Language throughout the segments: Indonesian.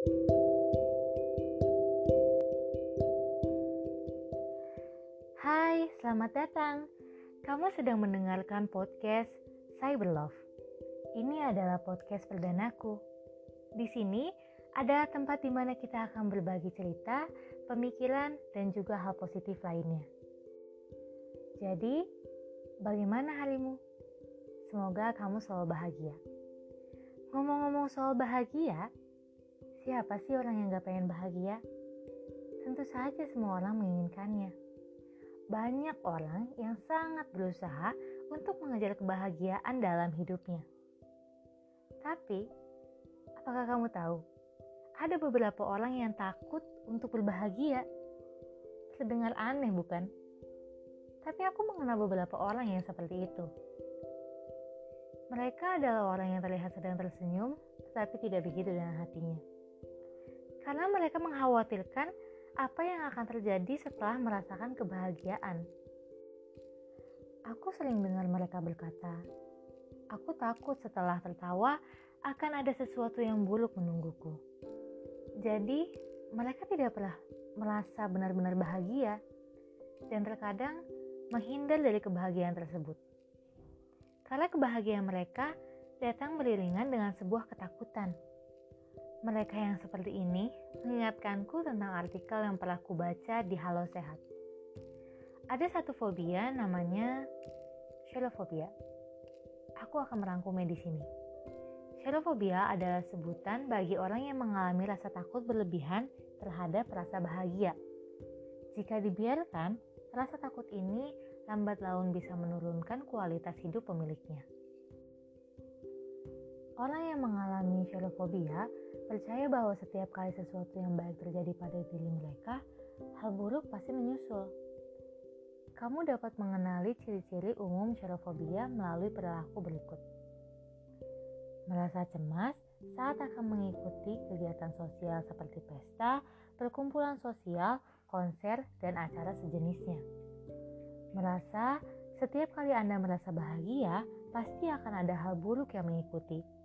Hai, selamat datang. Kamu sedang mendengarkan podcast Cyber Love. Ini adalah podcast perdanaku. Di sini ada tempat di mana kita akan berbagi cerita, pemikiran, dan juga hal positif lainnya. Jadi, bagaimana harimu? Semoga kamu selalu bahagia. Ngomong-ngomong soal bahagia, siapa sih orang yang gak pengen bahagia? Tentu saja semua orang menginginkannya. Banyak orang yang sangat berusaha untuk mengejar kebahagiaan dalam hidupnya. Tapi, apakah kamu tahu? Ada beberapa orang yang takut untuk berbahagia. Sedengar aneh bukan? Tapi aku mengenal beberapa orang yang seperti itu. Mereka adalah orang yang terlihat sedang tersenyum, tetapi tidak begitu dengan hatinya. Karena mereka mengkhawatirkan apa yang akan terjadi setelah merasakan kebahagiaan. Aku sering dengar mereka berkata, "Aku takut setelah tertawa akan ada sesuatu yang buruk menungguku." Jadi, mereka tidak pernah merasa benar-benar bahagia dan terkadang menghindar dari kebahagiaan tersebut karena kebahagiaan mereka datang beriringan dengan sebuah ketakutan. Mereka yang seperti ini mengingatkanku tentang artikel yang pernah kubaca di Halo Sehat. Ada satu fobia namanya xenofobia. Aku akan merangkumnya di sini. Xenofobia adalah sebutan bagi orang yang mengalami rasa takut berlebihan terhadap rasa bahagia. Jika dibiarkan, rasa takut ini lambat laun bisa menurunkan kualitas hidup pemiliknya. Orang yang mengalami xenofobia percaya bahwa setiap kali sesuatu yang baik terjadi pada diri mereka, hal buruk pasti menyusul. Kamu dapat mengenali ciri-ciri umum xenofobia melalui perilaku berikut. Merasa cemas saat akan mengikuti kegiatan sosial seperti pesta, perkumpulan sosial, konser, dan acara sejenisnya Merasa setiap kali Anda merasa bahagia, pasti akan ada hal buruk yang mengikuti.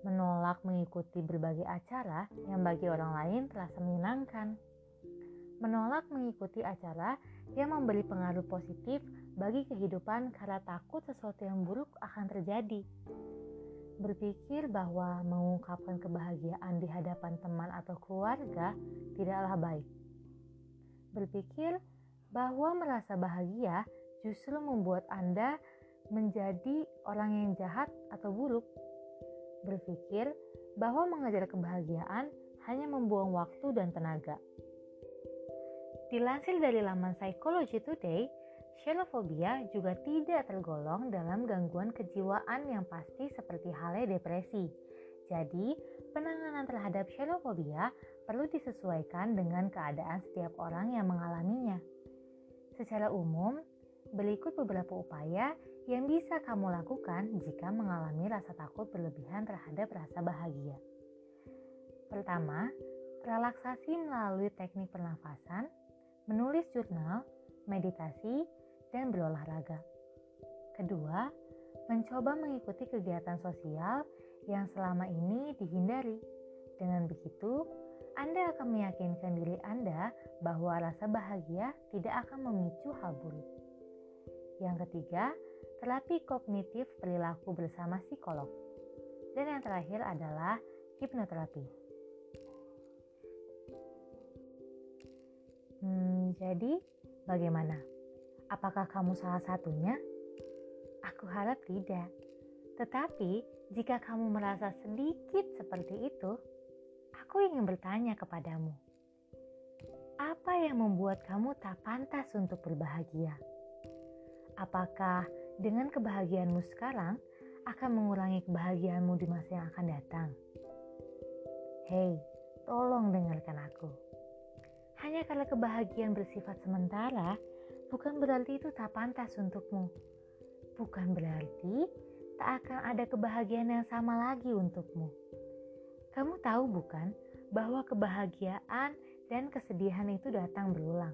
Menolak mengikuti berbagai acara yang bagi orang lain terasa menyenangkan. Menolak mengikuti acara yang memberi pengaruh positif bagi kehidupan karena takut sesuatu yang buruk akan terjadi. Berpikir bahwa mengungkapkan kebahagiaan di hadapan teman atau keluarga tidaklah baik. Berpikir bahwa merasa bahagia justru membuat Anda menjadi orang yang jahat atau buruk. Berpikir bahwa mengejar kebahagiaan hanya membuang waktu dan tenaga. Dilansir dari laman Psychology Today, xenofobia juga tidak tergolong dalam gangguan kejiwaan yang pasti seperti halnya depresi. Jadi, penanganan terhadap xenofobia perlu disesuaikan dengan keadaan setiap orang yang mengalaminya. Secara umum, berikut beberapa upaya yang bisa kamu lakukan jika mengalami rasa takut berlebihan terhadap rasa bahagia. Pertama, relaksasi melalui teknik pernafasan, menulis jurnal, meditasi, dan berolahraga. Kedua, mencoba mengikuti kegiatan sosial yang selama ini dihindari. Dengan begitu, anda akan meyakinkan diri Anda bahwa rasa bahagia tidak akan memicu hal buruk. Yang ketiga, terapi kognitif perilaku bersama psikolog. Dan yang terakhir adalah hipnoterapi. Hmm, jadi bagaimana? Apakah kamu salah satunya? Aku harap tidak. Tetapi, jika kamu merasa sedikit seperti itu, aku ingin bertanya kepadamu, apa yang membuat kamu tak pantas untuk berbahagia? Apakah dengan kebahagiaanmu sekarang akan mengurangi kebahagiaanmu di masa yang akan datang? Hei, tolong dengarkan aku. Hanya karena kebahagiaan bersifat sementara, bukan berarti itu tak pantas untukmu. Bukan berarti tak akan ada kebahagiaan yang sama lagi untukmu. Kamu tahu bukan bahwa kebahagiaan dan kesedihan itu datang berulang.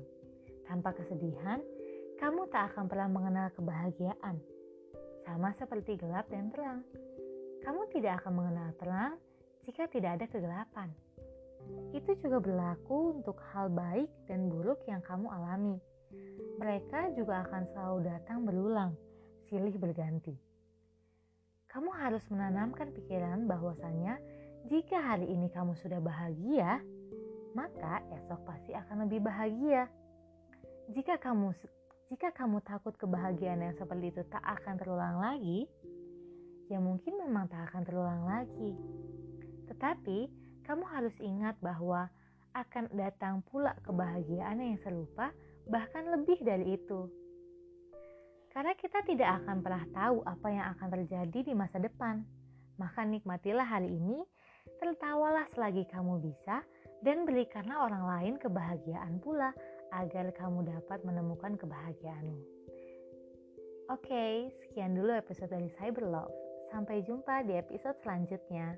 Tanpa kesedihan, kamu tak akan pernah mengenal kebahagiaan. Sama seperti gelap dan terang. Kamu tidak akan mengenal terang jika tidak ada kegelapan. Itu juga berlaku untuk hal baik dan buruk yang kamu alami. Mereka juga akan selalu datang berulang, silih berganti. Kamu harus menanamkan pikiran bahwasanya jika hari ini kamu sudah bahagia, maka esok pasti akan lebih bahagia. Jika kamu jika kamu takut kebahagiaan yang seperti itu tak akan terulang lagi, ya mungkin memang tak akan terulang lagi. Tetapi, kamu harus ingat bahwa akan datang pula kebahagiaan yang serupa, bahkan lebih dari itu. Karena kita tidak akan pernah tahu apa yang akan terjadi di masa depan. Maka nikmatilah hari ini, tertawalah selagi kamu bisa, dan berikanlah orang lain kebahagiaan pula agar kamu dapat menemukan kebahagiaanmu. Oke, sekian dulu episode dari Cyber Love. Sampai jumpa di episode selanjutnya.